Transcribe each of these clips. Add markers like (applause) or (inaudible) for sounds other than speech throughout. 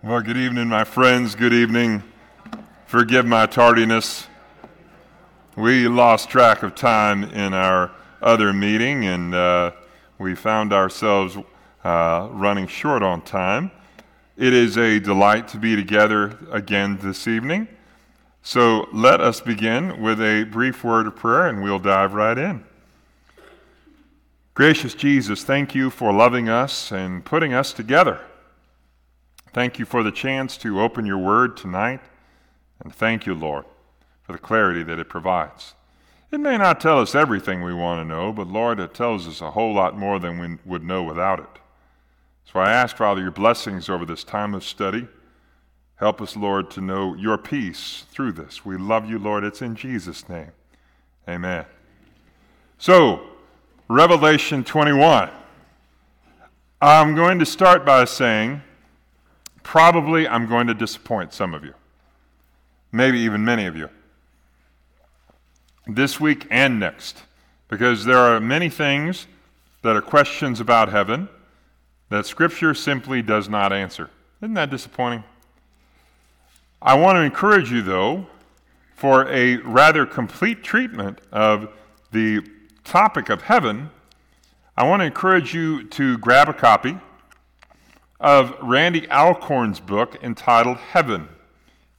Well, good evening, my friends. Good evening. Forgive my tardiness. We lost track of time in our other meeting, and uh, we found ourselves uh, running short on time. It is a delight to be together again this evening. So let us begin with a brief word of prayer, and we'll dive right in. Gracious Jesus, thank you for loving us and putting us together. Thank you for the chance to open your word tonight. And thank you, Lord, for the clarity that it provides. It may not tell us everything we want to know, but Lord, it tells us a whole lot more than we would know without it. So I ask, Father, your blessings over this time of study. Help us, Lord, to know your peace through this. We love you, Lord. It's in Jesus' name. Amen. So, Revelation 21. I'm going to start by saying probably I'm going to disappoint some of you, maybe even many of you, this week and next, because there are many things that are questions about heaven that Scripture simply does not answer. Isn't that disappointing? I want to encourage you, though, for a rather complete treatment of the topic of heaven. I want to encourage you to grab a copy of Randy Alcorn's book entitled Heaven.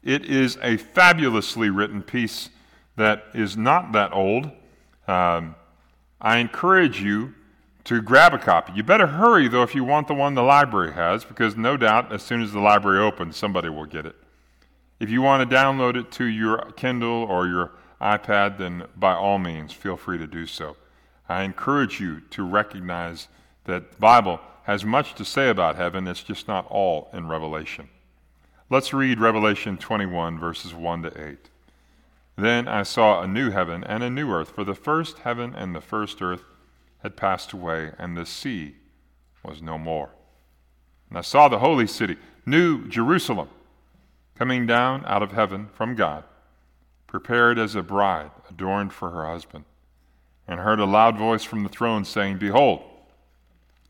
It is a fabulously written piece that is not that old. Um, I encourage you to grab a copy. You better hurry, though, if you want the one the library has, because no doubt as soon as the library opens, somebody will get it. If you want to download it to your Kindle or your iPad, then by all means, feel free to do so. I encourage you to recognize that the Bible has much to say about heaven, it's just not all in Revelation. Let's read Revelation 21, verses 1 to 8. Then I saw a new heaven and a new earth, for the first heaven and the first earth had passed away, and the sea was no more. And I saw the holy city, New Jerusalem, coming down out of heaven from God, prepared as a bride adorned for her husband, and heard a loud voice from the throne saying, Behold,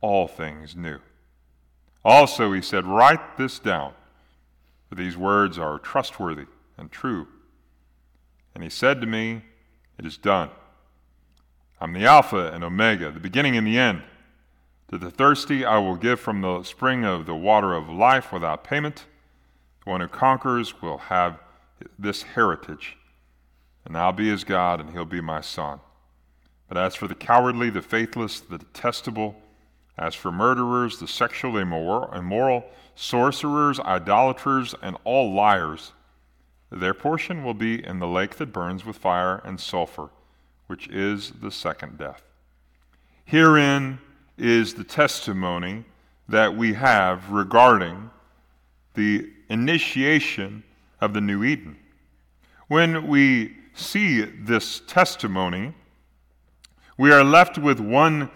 all things new. Also, he said, Write this down, for these words are trustworthy and true. And he said to me, It is done. I'm the Alpha and Omega, the beginning and the end. To the thirsty, I will give from the spring of the water of life without payment. The one who conquers will have this heritage, and I'll be his God, and he'll be my son. But as for the cowardly, the faithless, the detestable, as for murderers, the sexually immoral, sorcerers, idolaters, and all liars, their portion will be in the lake that burns with fire and sulfur, which is the second death. Herein is the testimony that we have regarding the initiation of the new Eden. When we see this testimony, we are left with one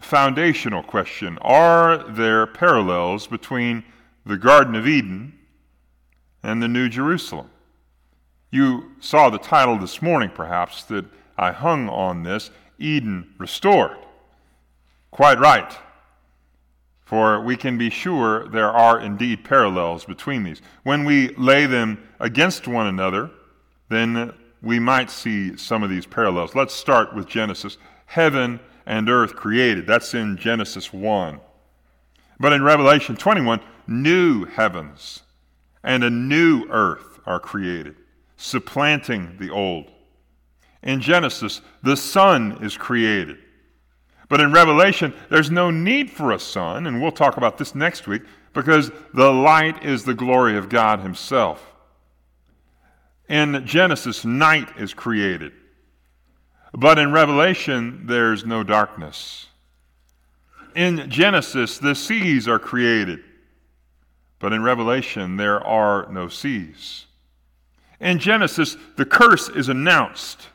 foundational question Are there parallels between the Garden of Eden and the New Jerusalem? You saw the title this morning, perhaps, that I hung on this Eden Restored. Quite right. For we can be sure there are indeed parallels between these. When we lay them against one another, then we might see some of these parallels. Let's start with Genesis. Heaven and earth created. That's in Genesis 1. But in Revelation 21, new heavens and a new earth are created, supplanting the old. In Genesis, the sun is created. But in Revelation, there's no need for a sun, and we'll talk about this next week, because the light is the glory of God Himself. In Genesis, night is created. But in Revelation, there's no darkness. In Genesis, the seas are created. but in Revelation, there are no seas. In Genesis, the curse is announced.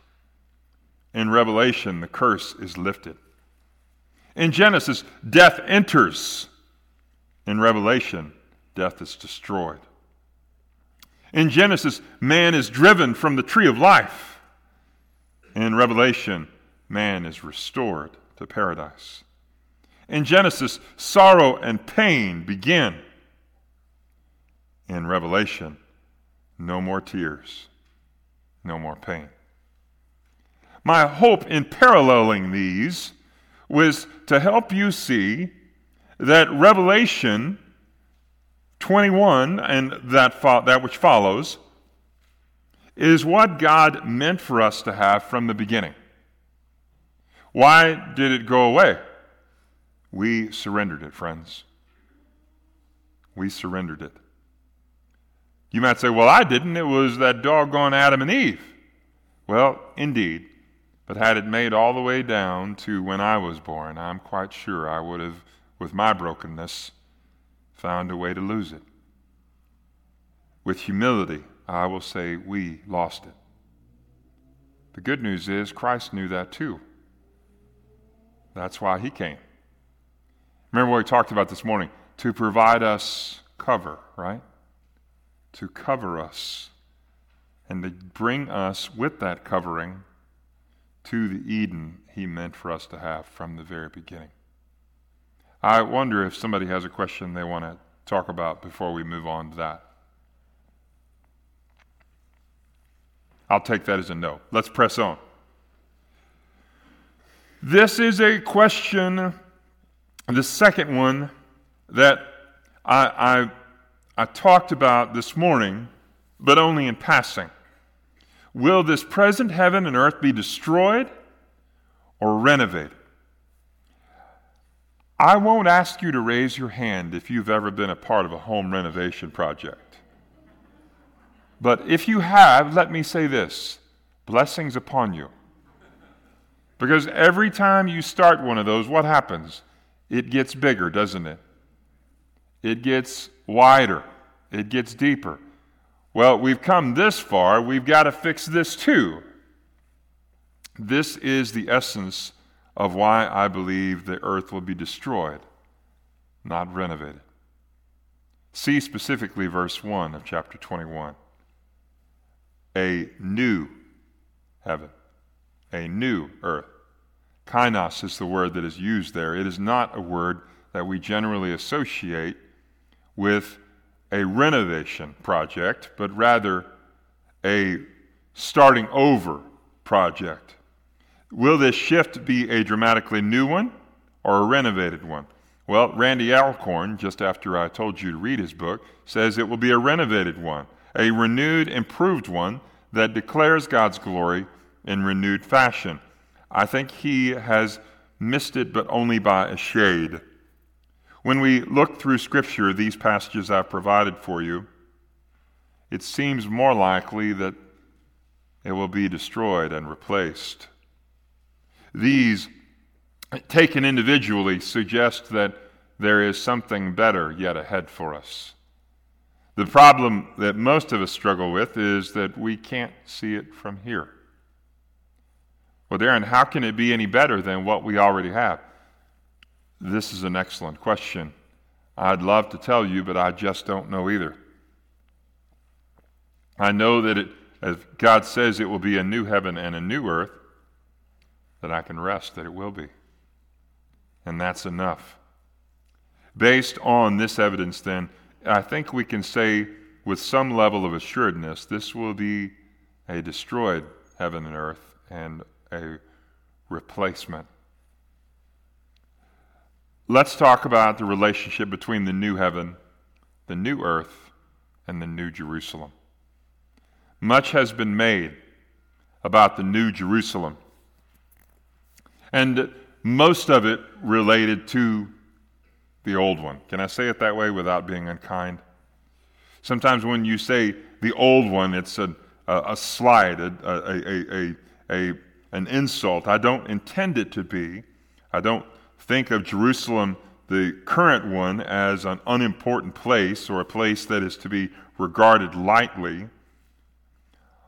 In Revelation, the curse is lifted. In Genesis, death enters. In Revelation, death is destroyed. In Genesis, man is driven from the tree of life. In Revelation, man is restored to paradise. In Genesis, sorrow and pain begin. In Revelation, no more tears, no more pain. My hope in paralleling these was to help you see that Revelation 21 and that, fo- that which follows is what God meant for us to have from the beginning. Why did it go away? We surrendered it, friends. We surrendered it. You might say, well, I didn't. It was that doggone Adam and Eve. Well, indeed. But had it made all the way down to when I was born, I'm quite sure I would have, with my brokenness, found a way to lose it. With humility, I will say we lost it. The good news is Christ knew that too. That's why he came. Remember what we talked about this morning? To provide us cover, right? To cover us and to bring us with that covering to the Eden he meant for us to have from the very beginning. I wonder if somebody has a question they want to talk about before we move on to that. I'll take that as a no. Let's press on. This is a question, the second one, that I, I, I talked about this morning, but only in passing. Will this present heaven and earth be destroyed or renovated? I won't ask you to raise your hand if you've ever been a part of a home renovation project. But if you have, let me say this blessings upon you. Because every time you start one of those, what happens? It gets bigger, doesn't it? It gets wider, it gets deeper. Well, we've come this far, we've got to fix this too. This is the essence of why I believe the earth will be destroyed, not renovated. See specifically verse 1 of chapter 21. A new heaven, a new earth. Kainos is the word that is used there. It is not a word that we generally associate with a renovation project, but rather a starting over project. Will this shift be a dramatically new one or a renovated one? Well, Randy Alcorn, just after I told you to read his book, says it will be a renovated one, a renewed, improved one that declares God's glory in renewed fashion. I think he has missed it, but only by a shade. When we look through Scripture, these passages I've provided for you, it seems more likely that it will be destroyed and replaced. These, taken individually, suggest that there is something better yet ahead for us. The problem that most of us struggle with is that we can't see it from here. Well, Darin, how can it be any better than what we already have? This is an excellent question. I'd love to tell you, but I just don't know either. I know that it, as God says it will be a new heaven and a new earth, that I can rest that it will be. And that's enough. Based on this evidence, then, I think we can say with some level of assuredness this will be a destroyed heaven and earth and a replacement Let's talk about the relationship between the new heaven, the new earth, and the new Jerusalem. Much has been made about the new Jerusalem, and most of it related to the old one. Can I say it that way without being unkind? Sometimes when you say the old one, it's a, a, a slide, a, a, a, a, an insult. I don't intend it to be. I don't think of Jerusalem the current one as an unimportant place or a place that is to be regarded lightly.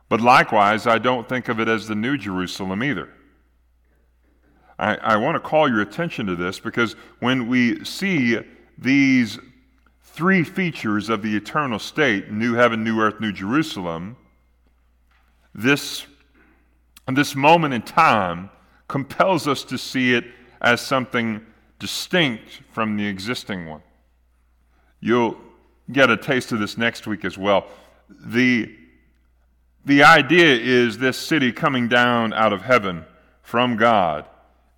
But likewise, I don't think of it as the New Jerusalem either. I, I want to call your attention to this because when we see these three features of the eternal state new heaven, new earth, new Jerusalem this, this moment in time compels us to see it as something distinct from the existing one. You'll get a taste of this next week as well. The, the idea is this city coming down out of heaven from God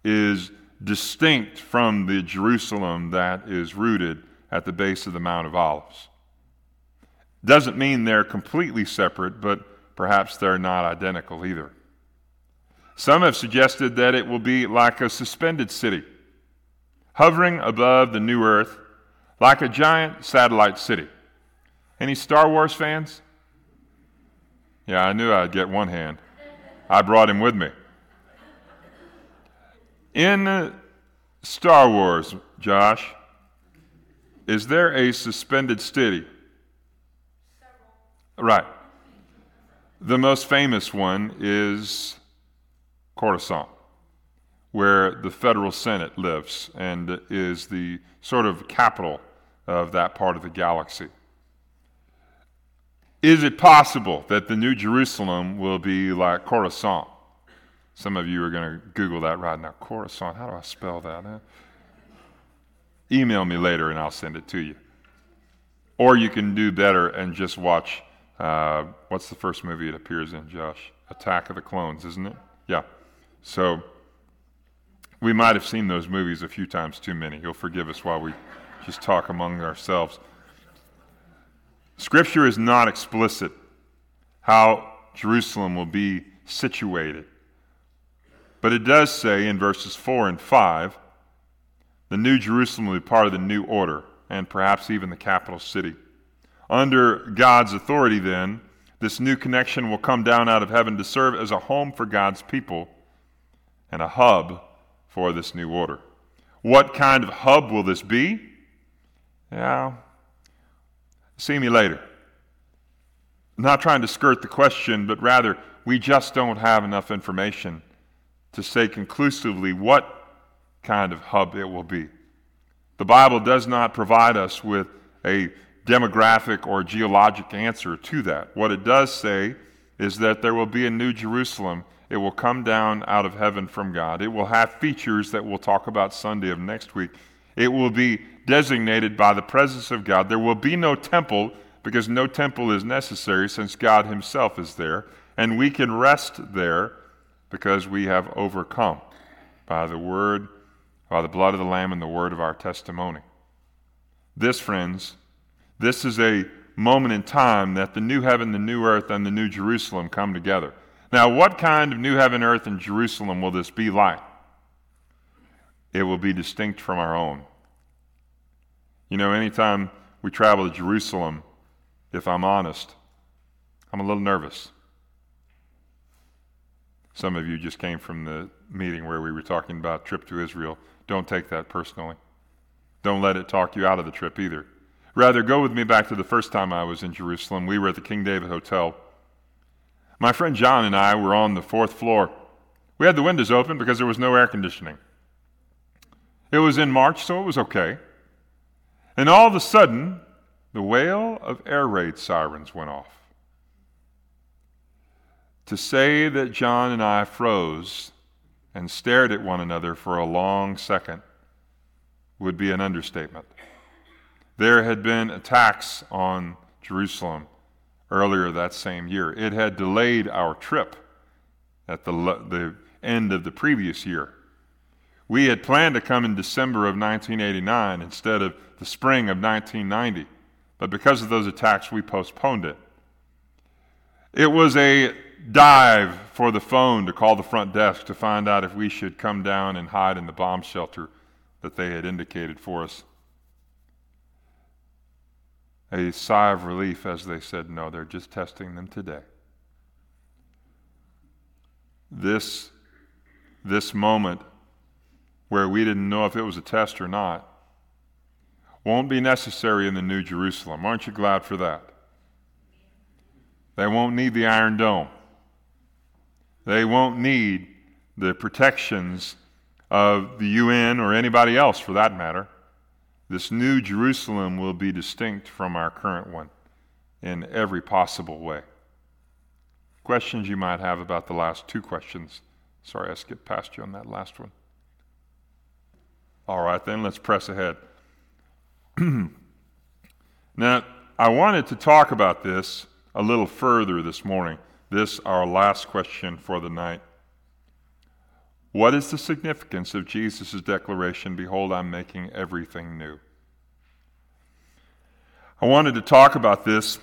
is distinct from the Jerusalem that is rooted at the base of the Mount of Olives. Doesn't mean they're completely separate, but perhaps they're not identical either. Some have suggested that it will be like a suspended city hovering above the new earth like a giant satellite city. Any Star Wars fans? Yeah, I knew I'd get one hand. I brought him with me. In Star Wars, Josh, is there a suspended city? Right. The most famous one is Coruscant where the federal Senate lives and is the sort of capital of that part of the galaxy. Is it possible that the New Jerusalem will be like Coruscant? Some of you are going to Google that right now. Coruscant, how do I spell that? Huh? Email me later and I'll send it to you. Or you can do better and just watch uh, what's the first movie it appears in, Josh? Attack of the Clones, isn't it? Yeah. So we might have seen those movies a few times too many. You'll forgive us while we just talk among ourselves. Scripture is not explicit how Jerusalem will be situated. But it does say in verses 4 and 5 the New Jerusalem will be part of the new order and perhaps even the capital city. Under God's authority, then, this new connection will come down out of heaven to serve as a home for God's people and a hub for this new order. What kind of hub will this be? Yeah, see me later. not trying to skirt the question, but rather, we just don't have enough information to say conclusively what kind of hub it will be. The Bible does not provide us with a demographic or geologic answer to that. What it does say is that there will be a new Jerusalem it will come down out of heaven from God. It will have features that we'll talk about Sunday of next week. It will be designated by the presence of God. There will be no temple because no temple is necessary since God Himself is there. And we can rest there because we have overcome by the word, by the blood of the Lamb, and the word of our testimony. This, friends, this is a moment in time that the new heaven, the new earth, and the new Jerusalem come together. Now, what kind of new heaven, earth, and Jerusalem will this be like? It will be distinct from our own. You know, anytime we travel to Jerusalem, if I'm honest, I'm a little nervous. Some of you just came from the meeting where we were talking about trip to Israel. Don't take that personally. Don't let it talk you out of the trip either. Rather, go with me back to the first time I was in Jerusalem. We were at the King David Hotel. My friend John and I were on the fourth floor. We had the windows open because there was no air conditioning. It was in March, so it was okay. And all of a sudden, the wail of air raid sirens went off. To say that John and I froze and stared at one another for a long second would be an understatement. There had been attacks on Jerusalem earlier that same year. It had delayed our trip at the, the end of the previous year. We had planned to come in December of 1989 instead of the spring of 1990, but because of those attacks, we postponed it. It was a dive for the phone to call the front desk to find out if we should come down and hide in the bomb shelter that they had indicated for us a sigh of relief as they said, No, they're just testing them today. This, this moment where we didn't know if it was a test or not won't be necessary in the New Jerusalem. Aren't you glad for that? They won't need the Iron Dome. They won't need the protections of the UN or anybody else for that matter. This new Jerusalem will be distinct from our current one in every possible way. Questions you might have about the last two questions. Sorry, I skipped past you on that last one. All right, then let's press ahead. (clears throat) now, I wanted to talk about this a little further this morning. This, our last question for the night. What is the significance of Jesus' declaration, Behold, I'm making everything new? I wanted to talk about this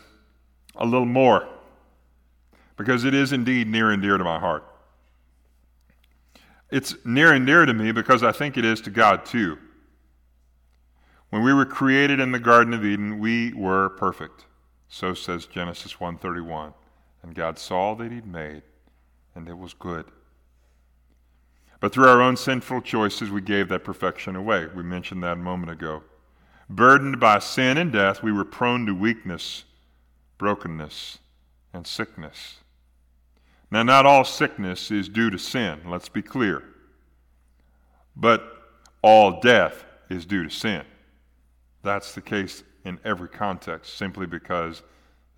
a little more because it is indeed near and dear to my heart. It's near and dear to me because I think it is to God too. When we were created in the Garden of Eden, we were perfect. So says Genesis 1:31. And God saw that he'd made, and it was good. But through our own sinful choices, we gave that perfection away. We mentioned that a moment ago. Burdened by sin and death, we were prone to weakness, brokenness, and sickness. Now, not all sickness is due to sin, let's be clear. But all death is due to sin. That's the case in every context, simply because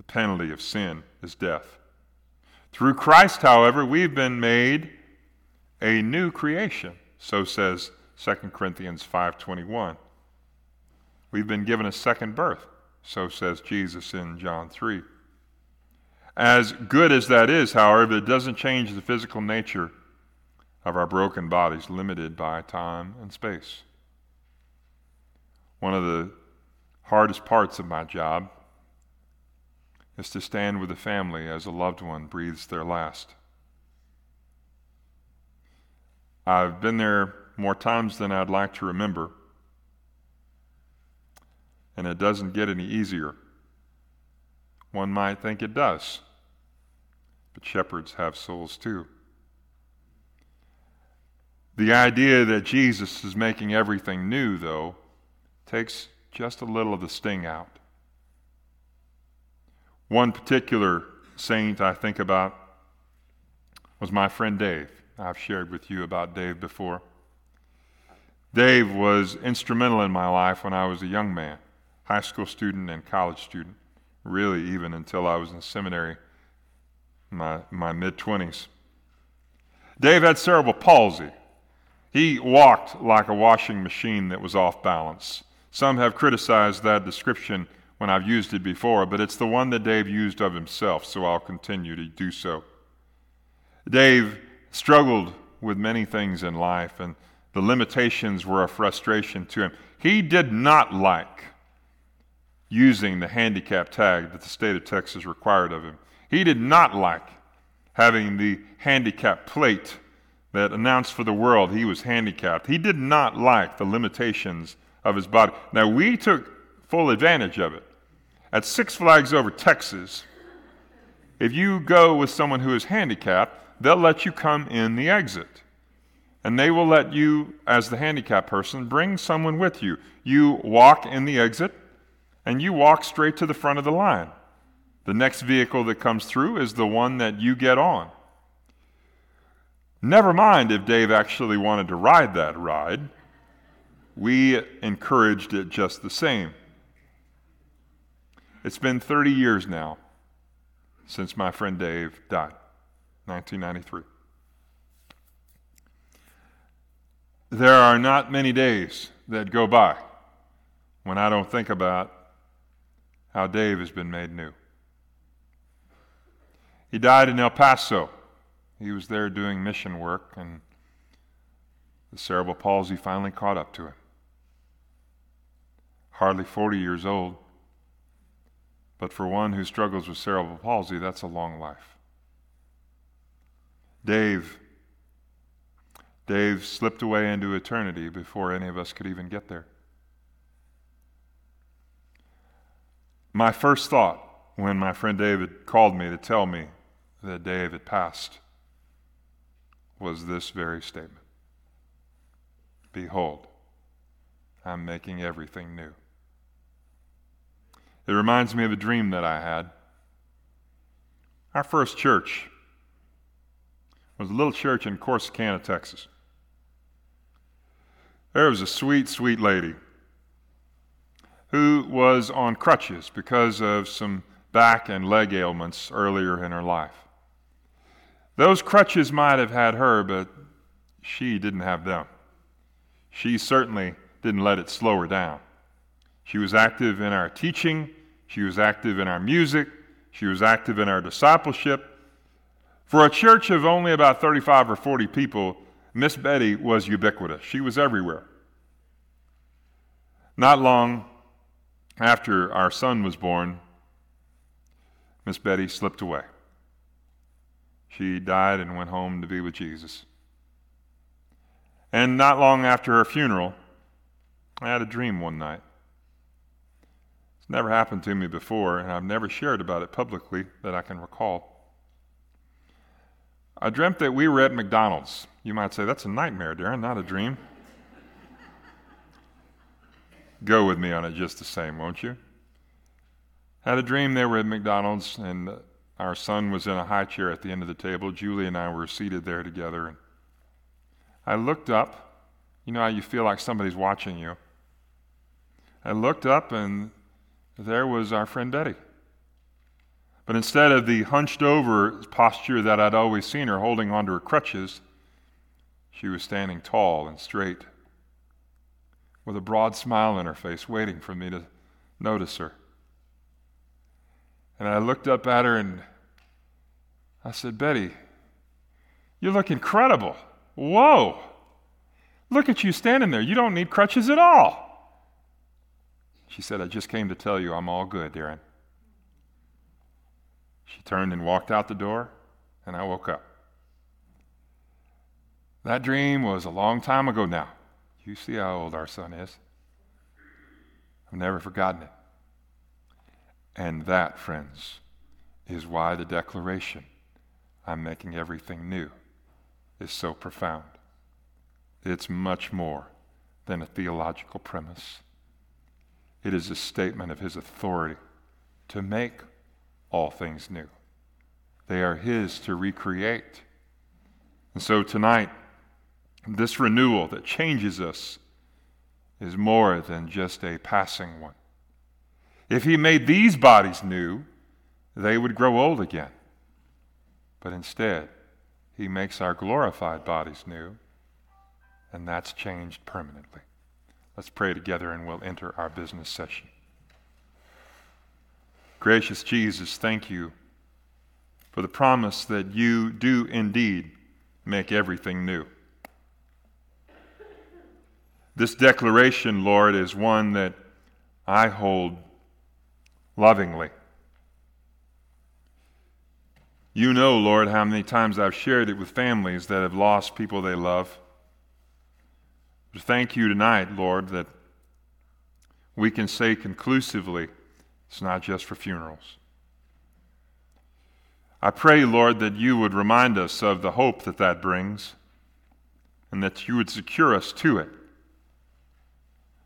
penalty of sin is death. Through Christ, however, we've been made a new creation. So says 2 Corinthians 5:21. We've been given a second birth. So says Jesus in John 3. As good as that is, however, it doesn't change the physical nature of our broken bodies, limited by time and space. One of the hardest parts of my job is to stand with a family as a loved one breathes their last. I've been there more times than I'd like to remember, and it doesn't get any easier. One might think it does, but shepherds have souls too. The idea that Jesus is making everything new, though, takes just a little of the sting out. One particular saint I think about was my friend Dave. I've shared with you about Dave before. Dave was instrumental in my life when I was a young man, high school student and college student, really, even until I was in seminary, my, my mid 20s. Dave had cerebral palsy. He walked like a washing machine that was off balance. Some have criticized that description when I've used it before, but it's the one that Dave used of himself, so I'll continue to do so. Dave struggled with many things in life, and the limitations were a frustration to him. He did not like using the handicap tag that the state of Texas required of him. He did not like having the handicap plate that announced for the world he was handicapped. He did not like the limitations of his body. Now, we took full advantage of it. At Six Flags over Texas, if you go with someone who is handicapped, they'll let you come in the exit. And they will let you, as the handicapped person, bring someone with you. You walk in the exit, and you walk straight to the front of the line. The next vehicle that comes through is the one that you get on. Never mind if Dave actually wanted to ride that ride, we encouraged it just the same. It's been 30 years now since my friend Dave died, 1993. There are not many days that go by when I don't think about how Dave has been made new. He died in El Paso. He was there doing mission work, and the cerebral palsy finally caught up to him. Hardly 40 years old. But for one who struggles with cerebral palsy, that's a long life. Dave, Dave slipped away into eternity before any of us could even get there. My first thought when my friend David called me to tell me that Dave had passed was this very statement Behold, I'm making everything new. It reminds me of a dream that I had. Our first church was a little church in Corsicana, Texas. There was a sweet, sweet lady who was on crutches because of some back and leg ailments earlier in her life. Those crutches might have had her, but she didn't have them. She certainly didn't let it slow her down. She was active in our teaching, she was active in our music, she was active in our discipleship. For a church of only about 35 or 40 people, Miss Betty was ubiquitous. She was everywhere. Not long after our son was born, Miss Betty slipped away. She died and went home to be with Jesus. And not long after her funeral, I had a dream one night. Never happened to me before, and I've never shared about it publicly that I can recall. I dreamt that we were at McDonald's. You might say, that's a nightmare, Darin, not a dream. Go with me on it just the same, won't you? Had a dream they were at McDonald's, and our son was in a high chair at the end of the table. Julie and I were seated there together. And I looked up. You know how you feel like somebody's watching you. I looked up, and there was our friend Betty. But instead of the hunched over posture that I'd always seen her holding onto her crutches, she was standing tall and straight with a broad smile on her face, waiting for me to notice her. And I looked up at her and I said, Betty, you look incredible. Whoa. Look at you standing there. You don't need crutches at all. She said, I just came to tell you I'm all good, Darin. She turned and walked out the door, and I woke up. That dream was a long time ago now. You see how old our son is. I've never forgotten it. And that, friends, is why the declaration, I'm making everything new, is so profound. It's much more than a theological premise, it is a statement of his authority to make all things new. They are his to recreate. And so tonight, this renewal that changes us is more than just a passing one. If he made these bodies new, they would grow old again. But instead, he makes our glorified bodies new, and that's changed permanently. Let's pray together and we'll enter our business session. Gracious Jesus, thank you for the promise that you do indeed make everything new. This declaration, Lord, is one that I hold lovingly. You know, Lord, how many times I've shared it with families that have lost people they love. Thank you tonight, Lord, that we can say conclusively it's not just for funerals. I pray, Lord, that you would remind us of the hope that that brings and that you would secure us to it.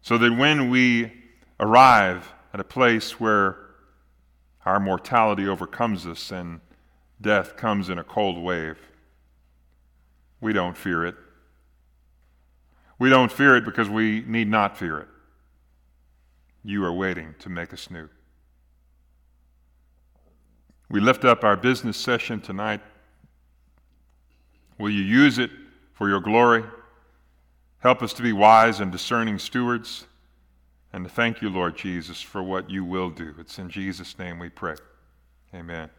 So that when we arrive at a place where our mortality overcomes us and death comes in a cold wave. We don't fear it. We don't fear it because we need not fear it. You are waiting to make us new. We lift up our business session tonight. Will you use it for your glory? Help us to be wise and discerning stewards. And to thank you, Lord Jesus, for what you will do. It's in Jesus' name we pray. Amen.